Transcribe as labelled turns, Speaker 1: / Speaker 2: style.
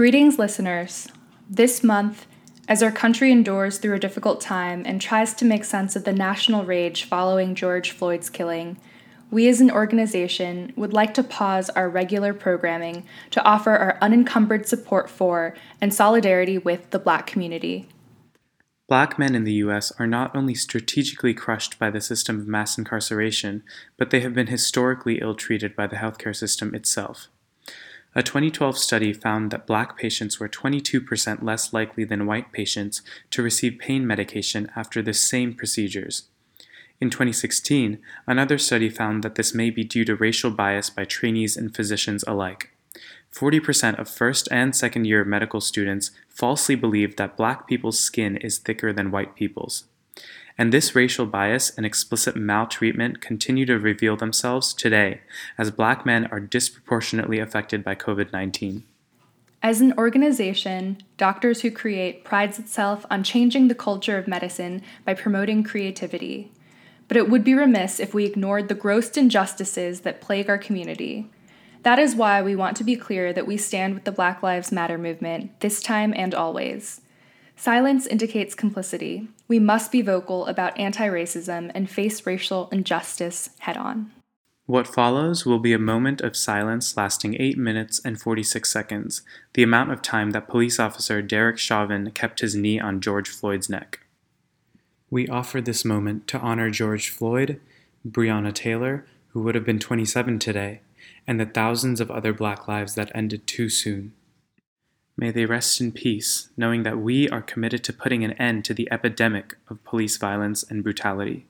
Speaker 1: Greetings, listeners. This month, as our country endures through a difficult time and tries to make sense of the national rage following George Floyd's killing, we as an organization would like to pause our regular programming to offer our unencumbered support for and solidarity with the Black community.
Speaker 2: Black men in the U.S. are not only strategically crushed by the system of mass incarceration, but they have been historically ill treated by the healthcare system itself. A 2012 study found that black patients were 22% less likely than white patients to receive pain medication after the same procedures. In 2016, another study found that this may be due to racial bias by trainees and physicians alike. 40% of first and second year medical students falsely believe that black people's skin is thicker than white people's. And this racial bias and explicit maltreatment continue to reveal themselves today as black men are disproportionately affected by COVID 19.
Speaker 1: As an organization, Doctors Who Create prides itself on changing the culture of medicine by promoting creativity but it would be remiss if we ignored the gross injustices that plague our community. That is why we want to be clear that we stand with the Black Lives Matter movement, this time and always. Silence indicates complicity. We must be vocal about anti racism and face racial injustice head on.
Speaker 2: What follows will be a moment of silence lasting 8 minutes and 46 seconds, the amount of time that police officer Derek Chauvin kept his knee on George Floyd's neck. We offer this moment to honor George Floyd, Breonna Taylor, who would have been 27 today, and the thousands of other black lives that ended too soon. May they rest in peace, knowing that we are committed to putting an end to the epidemic of police violence and brutality.